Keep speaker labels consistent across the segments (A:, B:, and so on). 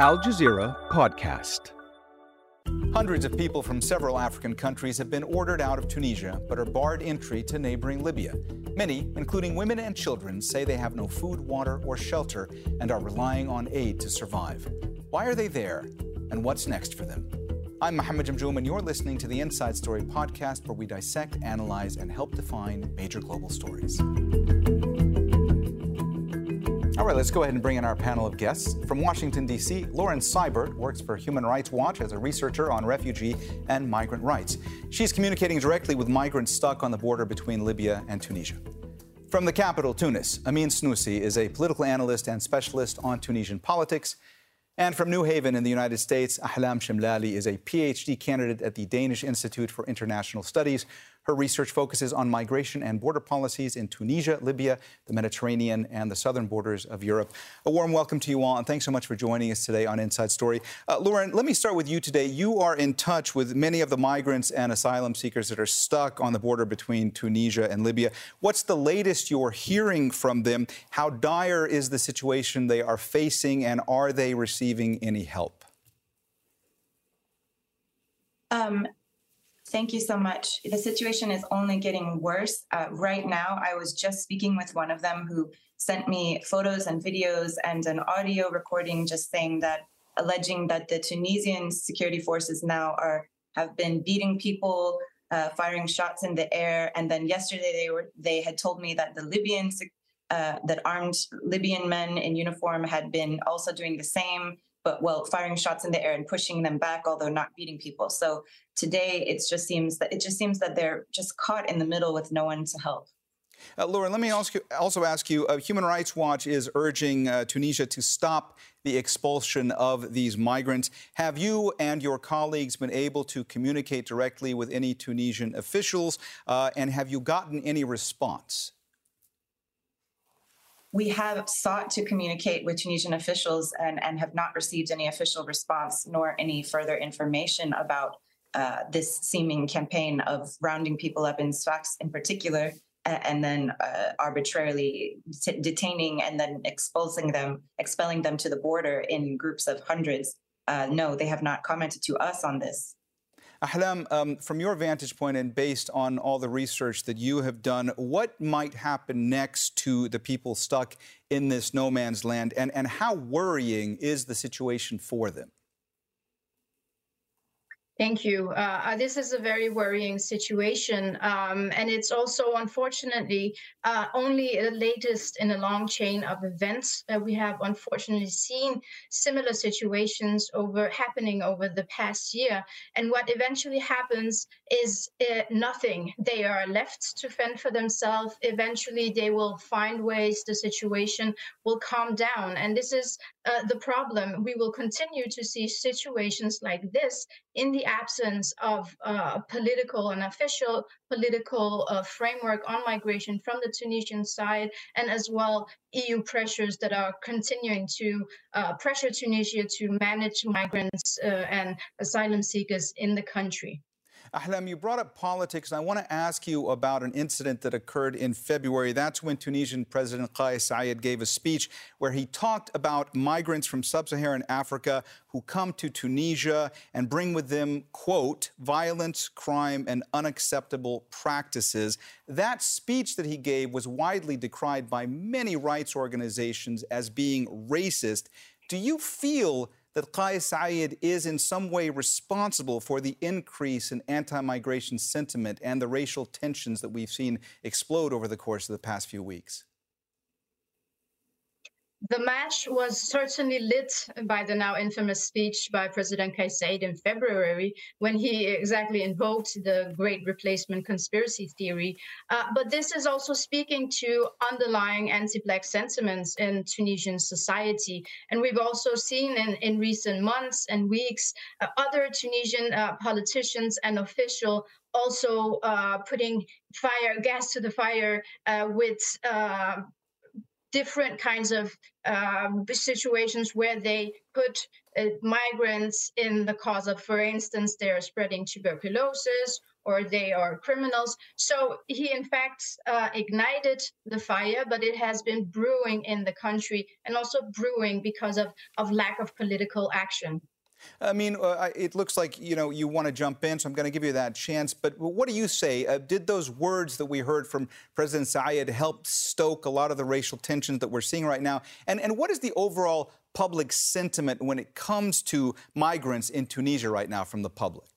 A: Al Jazeera Podcast.
B: Hundreds of people from several African countries have been ordered out of Tunisia but are barred entry to neighboring Libya. Many, including women and children, say they have no food, water, or shelter and are relying on aid to survive. Why are they there, and what's next for them? I'm Mohammed Jamjoom, and you're listening to the Inside Story podcast, where we dissect, analyze, and help define major global stories. All right, let's go ahead and bring in our panel of guests. From Washington, D.C., Lauren Seibert works for Human Rights Watch as a researcher on refugee and migrant rights. She's communicating directly with migrants stuck on the border between Libya and Tunisia. From the capital, Tunis, Amine Snoussi is a political analyst and specialist on Tunisian politics. And from New Haven in the United States, Ahlam Chemlali is a PhD candidate at the Danish Institute for International Studies her research focuses on migration and border policies in Tunisia, Libya, the Mediterranean, and the southern borders of Europe. A warm welcome to you all, and thanks so much for joining us today on Inside Story. Uh, Lauren, let me start with you today. You are in touch with many of the migrants and asylum seekers that are stuck on the border between Tunisia and Libya. What's the latest you're hearing from them? How dire is the situation they are facing, and are they receiving any help?
C: Um, Thank you so much. The situation is only getting worse. Uh, right now, I was just speaking with one of them who sent me photos and videos and an audio recording just saying that, alleging that the Tunisian security forces now are have been beating people, uh, firing shots in the air, and then yesterday they were they had told me that the Libyan uh, that armed Libyan men in uniform had been also doing the same but well, firing shots in the air and pushing them back, although not beating people. So today, it just seems that it just seems that they're just caught in the middle with no one to help.
B: Uh, Lauren, let me ask you, also ask you uh, Human Rights Watch is urging uh, Tunisia to stop the expulsion of these migrants. Have you and your colleagues been able to communicate directly with any Tunisian officials? Uh, and have you gotten any response?
C: We have sought to communicate with Tunisian officials and, and have not received any official response nor any further information about uh, this seeming campaign of rounding people up in Sfax in particular and then uh, arbitrarily t- detaining and then expulsing them, expelling them to the border in groups of hundreds. Uh, no, they have not commented to us on this.
B: Ahlam, um, from your vantage point and based on all the research that you have done, what might happen next to the people stuck in this no man's land, and, and how worrying is the situation for them?
D: Thank you. Uh, uh, this is a very worrying situation. Um, and it's also, unfortunately, uh, only the latest in a long chain of events. Uh, we have unfortunately seen similar situations over happening over the past year. And what eventually happens is uh, nothing. They are left to fend for themselves. Eventually, they will find ways the situation will calm down. And this is uh, the problem. We will continue to see situations like this in the absence of uh, political and official political uh, framework on migration from the Tunisian side, and as well EU pressures that are continuing to uh, pressure Tunisia to manage migrants uh, and asylum seekers in the country.
B: Ahlam, you brought up politics, and I want to ask you about an incident that occurred in February. That's when Tunisian President Kais Saied gave a speech where he talked about migrants from sub Saharan Africa who come to Tunisia and bring with them, quote, violence, crime, and unacceptable practices. That speech that he gave was widely decried by many rights organizations as being racist. Do you feel that Kais Saied is in some way responsible for the increase in anti migration sentiment and the racial tensions that we've seen explode over the course of the past few weeks?
D: The match was certainly lit by the now infamous speech by President Kais Saied in February when he exactly invoked the great replacement conspiracy theory. Uh, but this is also speaking to underlying anti Black sentiments in Tunisian society. And we've also seen in, in recent months and weeks uh, other Tunisian uh, politicians and officials also uh, putting fire gas to the fire uh, with uh, different kinds of um, situations where they put uh, migrants in the cause of, for instance, they're spreading tuberculosis or they are criminals. So he, in fact, uh, ignited the fire, but it has been brewing in the country and also brewing because of, of lack of political action.
B: Amine, uh, it looks like you know you want to jump in, so I'm going to give you that chance. But what do you say? Uh, did those words that we heard from President Saied help stoke a lot of the racial tensions that we're seeing right now? And and what is the overall public sentiment when it comes to migrants in Tunisia right now from the public?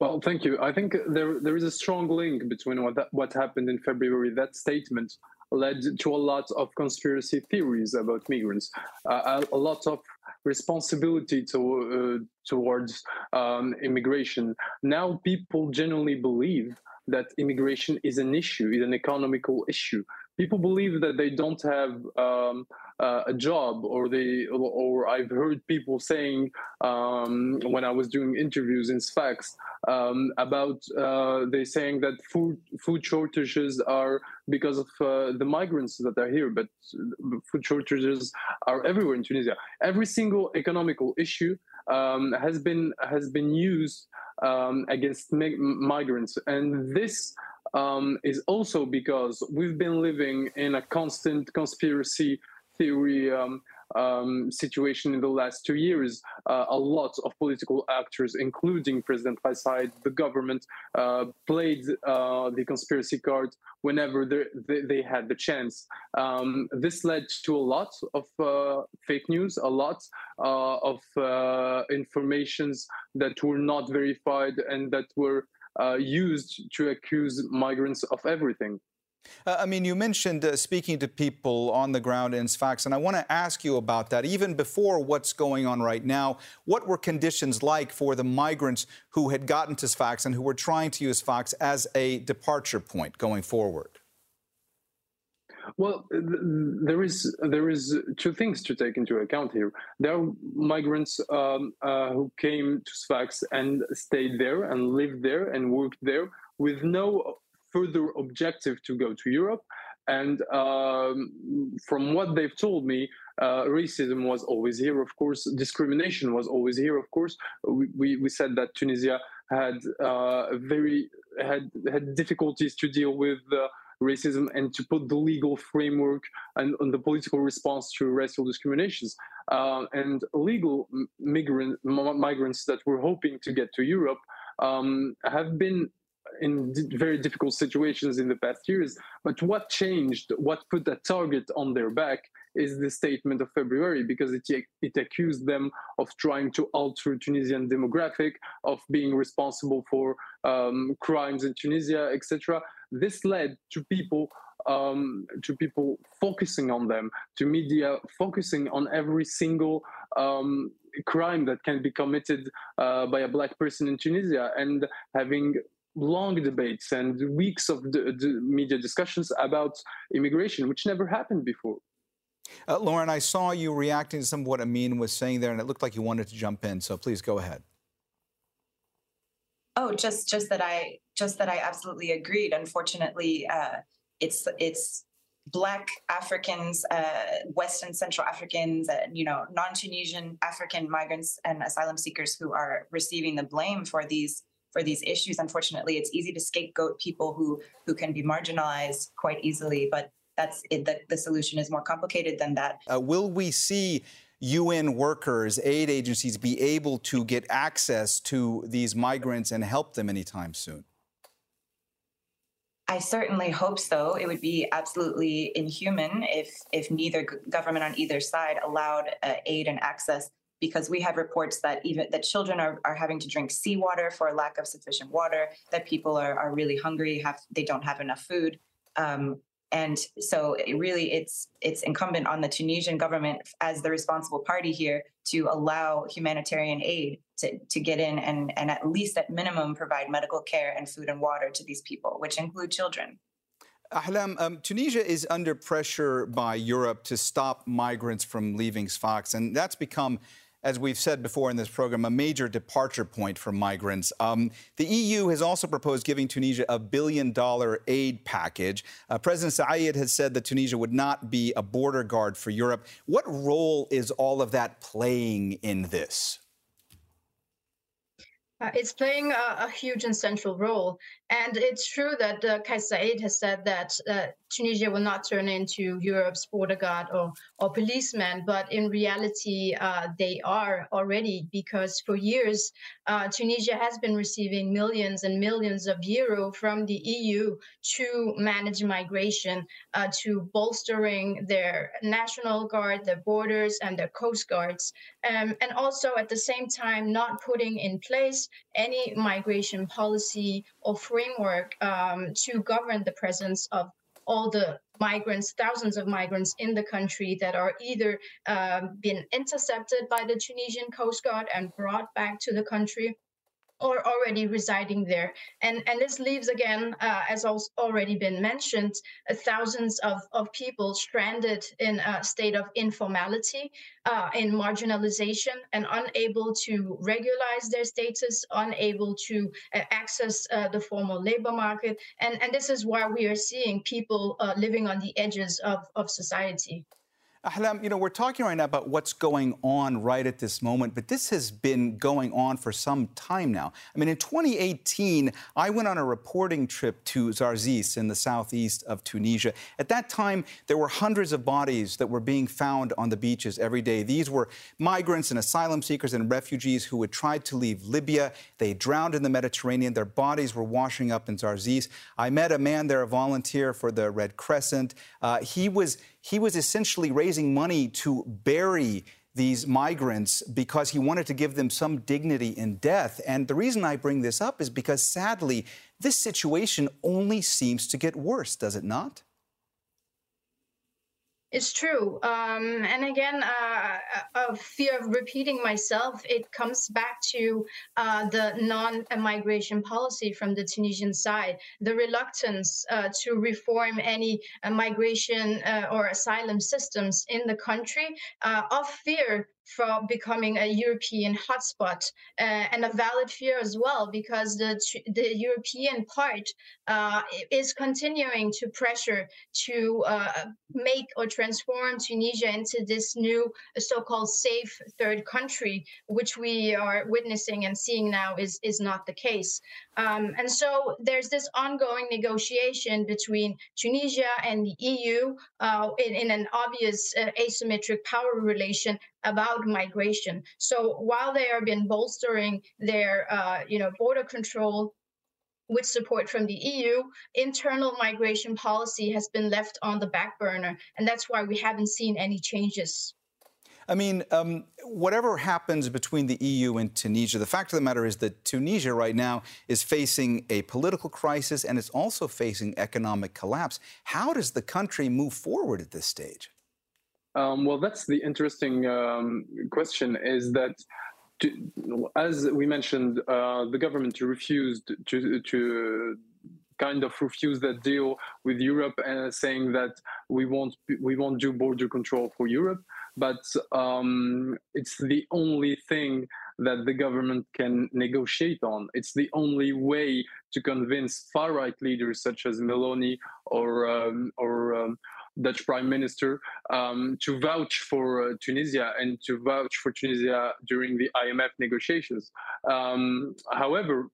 E: Well, thank you. I think there there is a strong link between what that, what happened in February. That statement led to a lot of conspiracy theories about migrants, uh, a, a, lot of responsibility to, uh, towards um, immigration. Now people generally believe that immigration is an issue, is an economical issue. People believe that they don't have um, uh, a job, or they, or I've heard people saying um, when I was doing interviews in Sfax um, about uh, they saying that food food shortages are because of uh, the migrants that are here, but food shortages are everywhere in Tunisia. Every single economical issue um, has been has been used um, against migrants, and this um, is also because we've been living in a constant conspiracy theory um, um, situation in the last two years. Uh, a lot of political actors, including President Faisal, the government, uh, played uh, the conspiracy card whenever they, they, had the chance. Um, this led to a lot of uh, fake news, a lot uh, of uh, informations that were not verified and that were used to accuse migrants of everything.
B: Uh, Amine, you mentioned uh, speaking to people on the ground in Sfax, and I want to ask you about that. Even before what's going on right now, what were conditions like for the migrants who had gotten to Sfax and who were trying to use Sfax as a departure point going forward?
E: Well, there is there is two things to take into account here. There are migrants um, uh, who came to Sfax and stayed there and lived there and worked there with no further objective to go to Europe. And um, from what they've told me, uh, racism was always here, of course. Discrimination was always here, of course. We, we, we said that Tunisia had uh, very had had difficulties to deal with uh, racism and to put the legal framework and, and the political response to racial discriminations. Uh, and legal migrant migrants that were hoping to get to Europe um, have been in very difficult situations in the past years. But what changed, what put that target on their back, is the statement of February, because it, it accused them of trying to alter Tunisian demographic, of being responsible for um, crimes in Tunisia, etc. This led to people um, to people focusing on them, to media focusing on every single um, crime that can be committed uh, by a black person in Tunisia and having long debates and weeks of the, the media discussions about immigration, which never happened before.
B: Uh, Lauren, I saw you reacting to some of what Amine was saying there, and it looked like you wanted to jump in. So please go ahead.
C: Oh, just just that I just that I absolutely agreed. Unfortunately, uh, it's it's Black Africans, uh, West and Central Africans, and you know non-Tunisian African migrants and asylum seekers who are receiving the blame for these for these issues. Unfortunately, it's easy to scapegoat people who who can be marginalized quite easily, but that's it, the, the solution is more complicated than that.
B: Uh, will we see UN workers, aid agencies be able to get access to these migrants and help them anytime soon?
C: I certainly hope so. It would be absolutely inhuman if if neither government on either side allowed uh, aid and access because we have reports that even that children are, are having to drink seawater for a lack of sufficient water, that people are, are really hungry, have they don't have enough food. Um, and so it really it's it's incumbent on the Tunisian government as the responsible party here to allow humanitarian aid to, to get in and, and at least at minimum provide medical care and food and water to these people, which include children.
B: Ahlam, um, Tunisia is under pressure by Europe to stop migrants from leaving Sfax, and that's become as we've said before in this program, a major departure point for migrants. Um, the EU has also proposed giving Tunisia a billion dollar aid package. Uh, President Saied has said that Tunisia would not be a border guard for Europe. What role is all of that playing in this?
D: Uh, it's playing a, a, huge and central role. And it's true that uh, Kais Saied has said that uh, Tunisia will not turn into Europe's border guard or, or policeman, but in reality, uh, they are already because for years, uh, Tunisia has been receiving millions and millions of euro from the EU to manage migration, uh, to bolstering their national guard, their borders, and their coast guards. Um, and also at the same time, not putting in place any migration policy or framework um, to govern the presence of all the migrants, thousands of migrants in the country that are either um, been intercepted by the Tunisian Coast Guard and brought back to the country or already residing there. And, and this leaves again, uh, as already been mentioned, uh, thousands of, of people stranded in a state of informality, uh, in marginalization, and unable to regularize their status, unable to uh, access uh, the formal labor market. And, and this is why we are seeing people uh, living on the edges of, of society.
B: Ahlam, you know, we're talking right now about what's going on right at this moment, but this has been going on for some time now. I mean, in 2018, I went on a reporting trip to Zarzis in the southeast of Tunisia. At that time, there were hundreds of bodies that were being found on the beaches every day. These were migrants and asylum seekers and refugees who had tried to leave Libya. They drowned in the Mediterranean. Their bodies were washing up in Zarzis. I met a man there, a volunteer for the Red Crescent. Uh, he was he was essentially raising money to bury these migrants because he wanted to give them some dignity in death. And the reason I bring this up is because sadly, this situation only seems to get worse, does it not?
D: It's true. Um, and again, uh, a fear of repeating myself, it comes back to uh, the non migration policy from the Tunisian side, the reluctance uh, to reform any uh, migration uh, or asylum systems in the country uh, of fear from becoming a European hotspot, uh, and a valid fear as well, because the the European part uh, is continuing to pressure to uh, make or transform Tunisia into this new so-called safe third country, which we are witnessing and seeing now is is not the case. Um, and so there's this ongoing negotiation between Tunisia and the EU uh, in, in, an obvious uh, asymmetric power relation about migration. So while they have been bolstering their, uh, you know, border control with support from the EU, internal migration policy has been left on the back burner, and that's why we haven't seen any changes.
B: Amine, um, whatever happens between the EU and Tunisia, the fact of the matter is that Tunisia right now is facing a political crisis and it's also facing economic collapse. How does the country move forward at this stage?
E: Um, well, that's the interesting um, question is that to, as we mentioned, uh, the government refused to, to kind of refuse that deal with Europe and saying that we won't we won't do border control for Europe but um, it's the only thing that the government can negotiate on. It's the only way to convince far right leaders such as Meloni or um, or um, Dutch Prime Minister um, to vouch for uh, Tunisia and to vouch for Tunisia during the IMF negotiations. Um, however,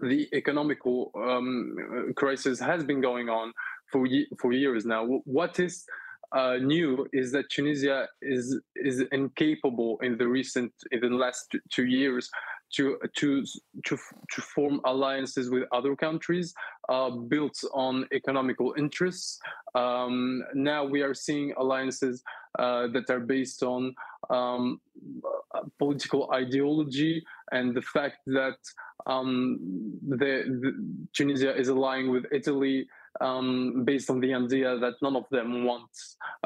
E: the economical um, crisis has been going on for for years now. What is uh, new is that Tunisia is is incapable in the recent in the last two years to to to to form alliances with other countries uh, built on economical interests. Um, now we are seeing alliances uh, that are based on um, political ideology and the fact that um, the, the Tunisia is aligning with Italy um, based on the idea that none of them want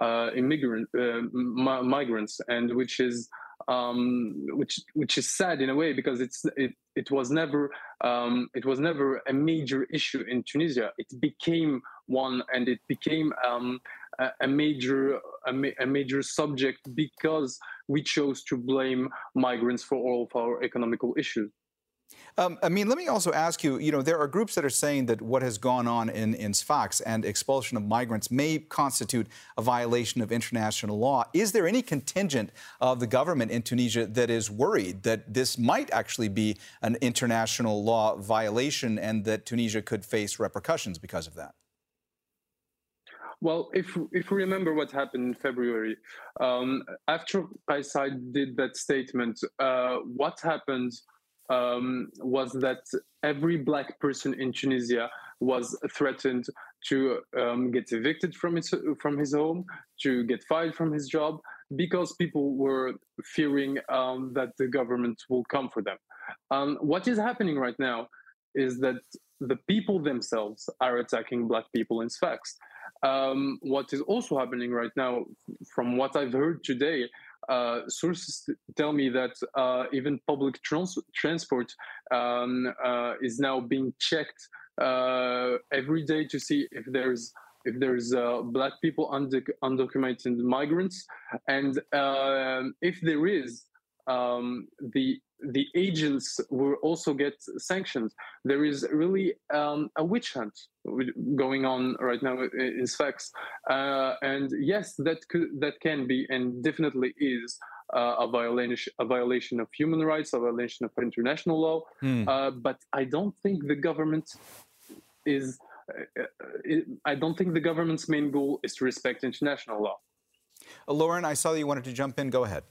E: uh, immigrant uh, migrants, and which is um, which which is sad in a way because it's it, it was never um, it was never a major issue in Tunisia. It became one, and it became um, a, a, major a, ma a, major subject because we chose to blame migrants for all of our economical issues.
B: Um, Amine, let me also ask you, you know, there are groups that are saying that what has gone on in, in Sfax and expulsion of migrants may constitute a violation of international law. Is there any contingent of the government in Tunisia that is worried that this might actually be an international law violation and that Tunisia could face repercussions because of that?
E: Well, if if we remember what happened in February, um, after Kais did that statement, uh, what happened um, was that every black person in Tunisia was threatened to um, get evicted from his from his home, to get fired from his job, because people were fearing um, that the government will come for them. Um, what is happening right now is that the people themselves are attacking black people in Sfax. Um, what is also happening right now, from what I've heard today, uh, sources tell me that uh, even public trans- transport um, uh, is now being checked uh, every day to see if there's if there's uh, black people undocumented migrants, and um, if there is, um, the the agents will also get sanctions. There is really um, a witch hunt going on right now in Sfax, uh, and yes, that could that can be and definitely is uh, a violation a violation of human rights, a violation of international law. Hmm. Uh, but I don't think the government is. Uh, uh, I don't think the government's main goal is to respect international law.
B: Lauren, I saw that you wanted to jump in. Go ahead.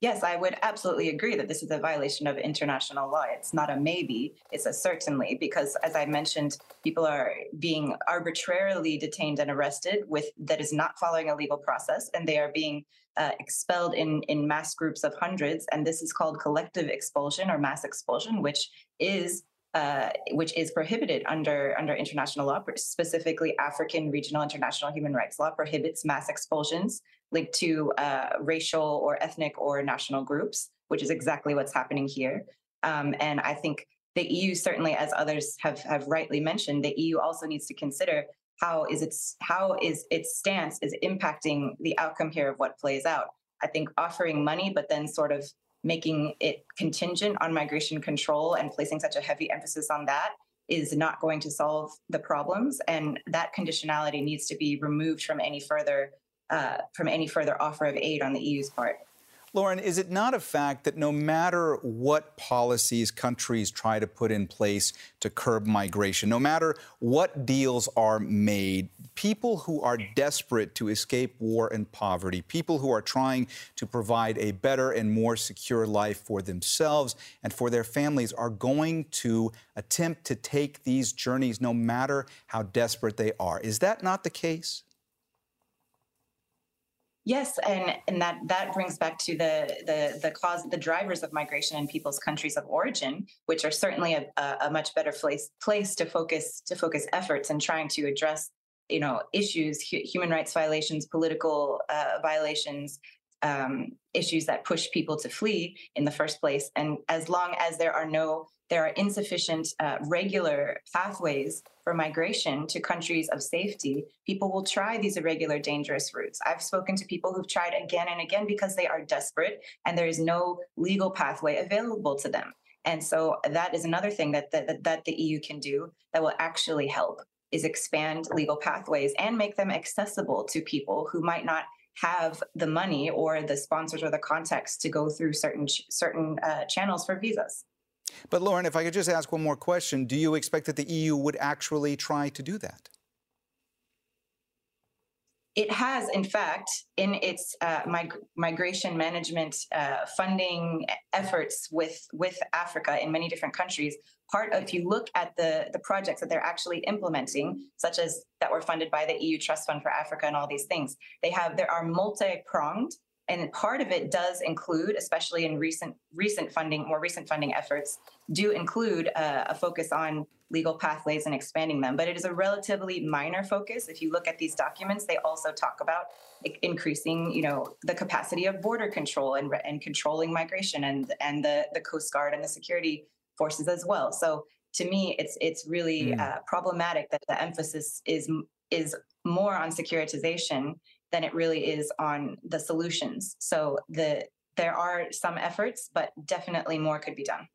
C: Yes, I would absolutely agree that this is a violation of international law. It's not a maybe, it's a certainly, because as I mentioned, people are being arbitrarily detained and arrested with that is not following a legal process, and they are being uh, expelled in, in mass groups of hundreds. And this is called collective expulsion or mass expulsion, which is uh, which is prohibited under under international law, specifically African regional international human rights law prohibits mass expulsions linked to uh, racial or ethnic or national groups, which is exactly what's happening here. Um, and I think the EU certainly, as others have have rightly mentioned, the EU also needs to consider how is its how is its stance is impacting the outcome here of what plays out. I think offering money, but then sort of making it contingent on migration control and placing such a heavy emphasis on that is not going to solve the problems and that conditionality needs to be removed from any further uh, from any further offer of aid on the EU's part.
B: Lauren, is it not a fact that no matter what policies countries try to put in place to curb migration, no matter what deals are made, people who are desperate to escape war and poverty, people who are trying to provide a better and more secure life for themselves and for their families are going to attempt to take these journeys no matter how desperate they are? Is that not the case?
C: Yes, and and that that brings back to the the the cause the drivers of migration in people's countries of origin, which are certainly a, a much better place place to focus to focus efforts in trying to address you know issues, human rights violations, political uh, violations, um, issues that push people to flee in the first place. And as long as there are no there are insufficient uh, regular pathways for migration to countries of safety, people will try these irregular, dangerous routes. I've spoken to people who've tried again and again because they are desperate and there is no legal pathway available to them. And so that is another thing that, that, that the EU can do that will actually help is expand legal pathways and make them accessible to people who might not have the money or the sponsors or the context to go through certain certain uh, channels for visas.
B: But Lauren, if I could just ask one more question, do you expect that the EU would actually try to do that?
C: It has, in fact, in its uh, mig- migration management uh, funding efforts with with Africa in many different countries. Part of, if you look at the the projects that they're actually implementing, such as that were funded by the EU Trust Fund for Africa and all these things, they have there are multi pronged and part of it does include especially in recent recent funding more recent funding efforts do include uh, a focus on legal pathways and expanding them. But it is a relatively minor focus. If you look at these documents they also talk about increasing you know the capacity of border control and, and controlling migration and and the the coast guard and the security forces as well. So to me it's it's really mm. uh, problematic that the emphasis is is more on securitization than it really is on the solutions. So the there are some efforts, but definitely more could be done.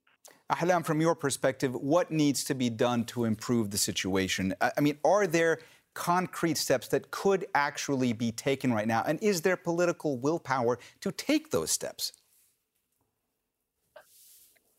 B: Ahlam, from your perspective, what needs to be done to improve the situation? I mean, are there concrete steps that could actually be taken right now? And is there political willpower to take those steps?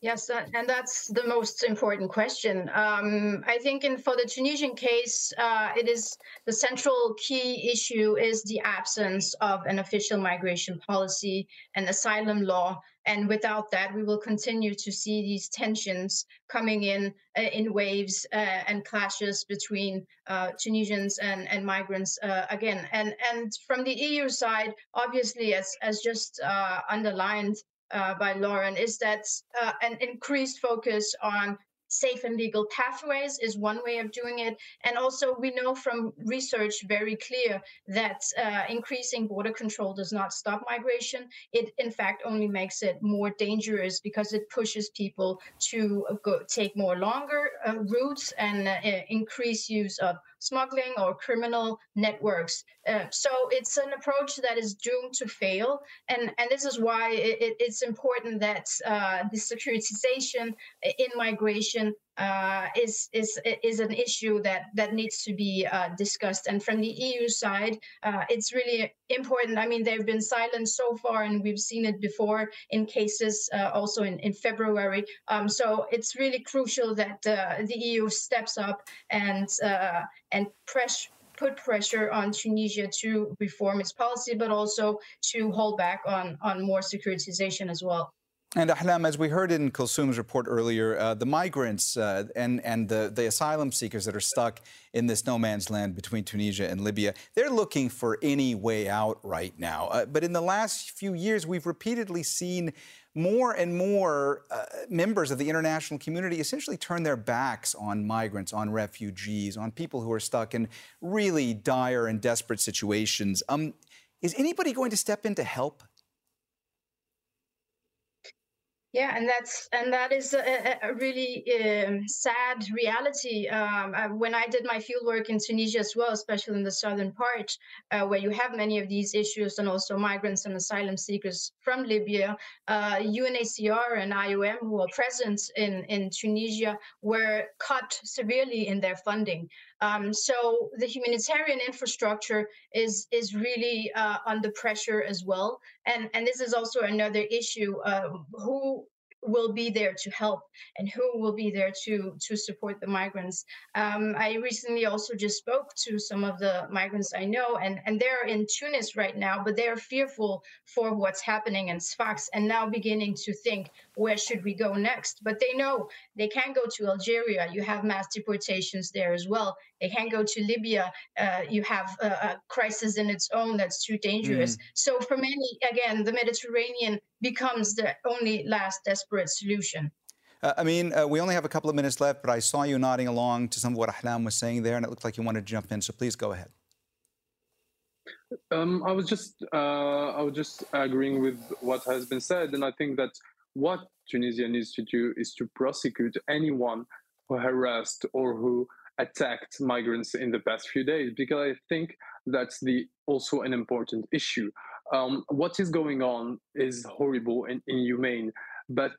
D: Yes, and that's the most important question. Um, I think in, for the Tunisian case, uh, it is the central key issue is the absence of an official migration policy and asylum law. And without that, we will continue to see these tensions coming in uh, in waves uh, and clashes between uh, Tunisians and, and migrants uh, again. And and from the EU side, obviously, as as just uh, underlined uh, by Lauren is that uh, an increased focus on safe and legal pathways is one way of doing it. And also, we know from research very clear that uh, increasing border control does not stop migration. It, in fact, only makes it more dangerous because it pushes people to go, take more longer uh, routes and uh, increase use of smuggling or criminal networks. Uh, so it's an approach that is doomed to fail, and and this is why it, it's important that uh, the securitization in migration uh, is is is an issue that that needs to be uh, discussed. And from the EU side, uh, it's really important. I mean, they've been silent so far, and we've seen it before in cases uh, also in in February. Um, so it's really crucial that uh, the EU steps up and and press put pressure on Tunisia to reform its policy, but also to hold back on on more securitization as well.
B: And Ahlam, as we heard in Kulsum's report earlier, uh, the migrants uh, and, and the, the asylum seekers that are stuck in this no man's land between Tunisia and Libya, they're looking for any way out right now. Uh, but in the last few years, we've repeatedly seen more and more uh, members of the international community essentially turn their backs on migrants, on refugees, on people who are stuck in really dire and desperate situations. Um, is anybody going to step in to help?
D: Yeah, and that's and that is a, a really um, sad reality. Um, uh, when I did my field work in Tunisia as well, especially in the southern part, uh, where you have many of these issues, and also migrants and asylum seekers from Libya, uh, UNHCR and IOM, who are present in in Tunisia, were cut severely in their funding. Um, so the humanitarian infrastructure is is really uh, under pressure as well, and and this is also another issue. Uh, who will be there to help and who will be there to to support the migrants. Um, I recently also just spoke to some of the migrants I know, and and they're in Tunis right now, but they are fearful for what's happening in Sfax, and now beginning to think where should we go next. But they know they can't go to Algeria. You have mass deportations there as well. They can't go to Libya. Uh, you have a, a, crisis in its own that's too dangerous. Mm. So for many, again, the Mediterranean becomes the only last desperate solution.
B: Uh, Amine, uh, we only have a couple of minutes left, but I saw you nodding along to some of what Ahlam was saying there, and it looked like you wanted to jump in. So please go ahead.
E: Um, I was just, uh, I was just agreeing with what has been said, and I think that what Tunisia needs to do is to prosecute anyone who harassed or who attacked migrants in the past few days, because I think that's the also an important issue um, what is going on is horrible and inhumane. But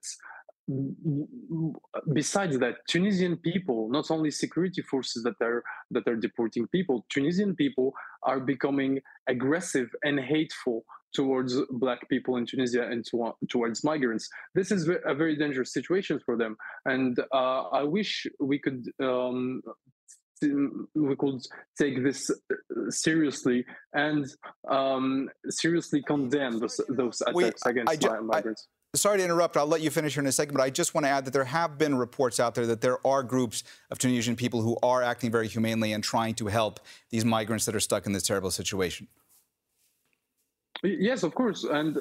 E: besides that, Tunisian people, not only security forces that are that are deporting people, Tunisian people are becoming aggressive and hateful towards black people in Tunisia and to, towards migrants. This is a very dangerous situation for them, and uh, I wish we could um, we could take this uh, seriously and um, seriously condemn those, those attacks we, against I, I, migrants.
B: I, sorry to interrupt. I'll let you finish here in a second, but I just want to add that there have been reports out there that there are groups of Tunisian people who are acting very humanely and trying to help these migrants that are stuck in this terrible situation.
E: Yes, of course, and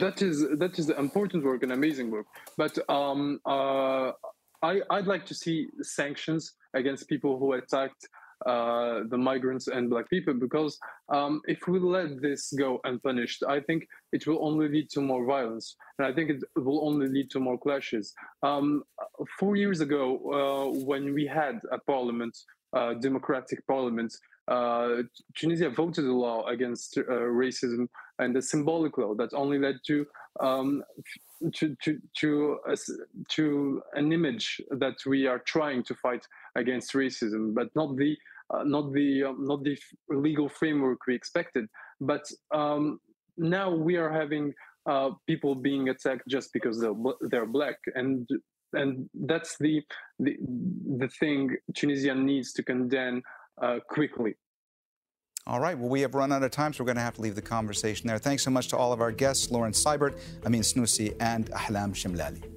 E: that is that is important work and amazing work. But um, uh, I, I'd like to see sanctions against people who attacked uh, the migrants and black people because um, if we let this go unpunished, I think it will only lead to more violence, and I think it will only lead to more clashes. Um, four years ago, uh, when we had a parliament, uh, democratic parliament, uh, Tunisia voted a law against uh, racism and a symbolic law that only led to um, to to to, uh, to an image that we are trying to fight against racism, but not the uh, not the um, not the legal framework we expected. But um, now we are having uh, people being attacked just because they're they're black, and and that's the the the thing Tunisia needs to condemn uh, quickly.
B: All right. Well, we have run out of time, so we're going to have to leave the conversation there. Thanks so much to all of our guests, Lauren Seibert, Amine Snoussi, and Ahlam Chemlali.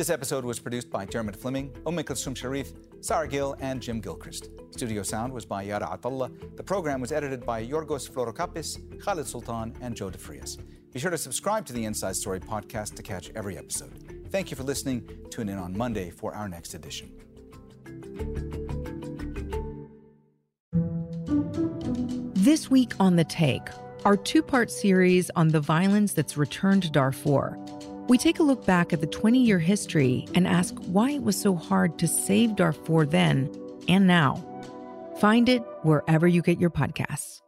B: This episode was produced by Dermot Fleming, Kulsum Sharif, Sarah Gill, and Jim Gilchrist. Studio sound was by Yara Atallah. The program was edited by Yorgos Florokapis, Khalid Sultan, and Joe DeFrias. Be sure to subscribe to the Inside Story podcast to catch every episode. Thank you for listening. Tune in on Monday for our next edition.
F: This week on The Take, our two part series on the violence that's returned to Darfur. We take a look back at the 20 year history and ask why it was so hard to save Darfur then and now. Find it wherever you get your podcasts.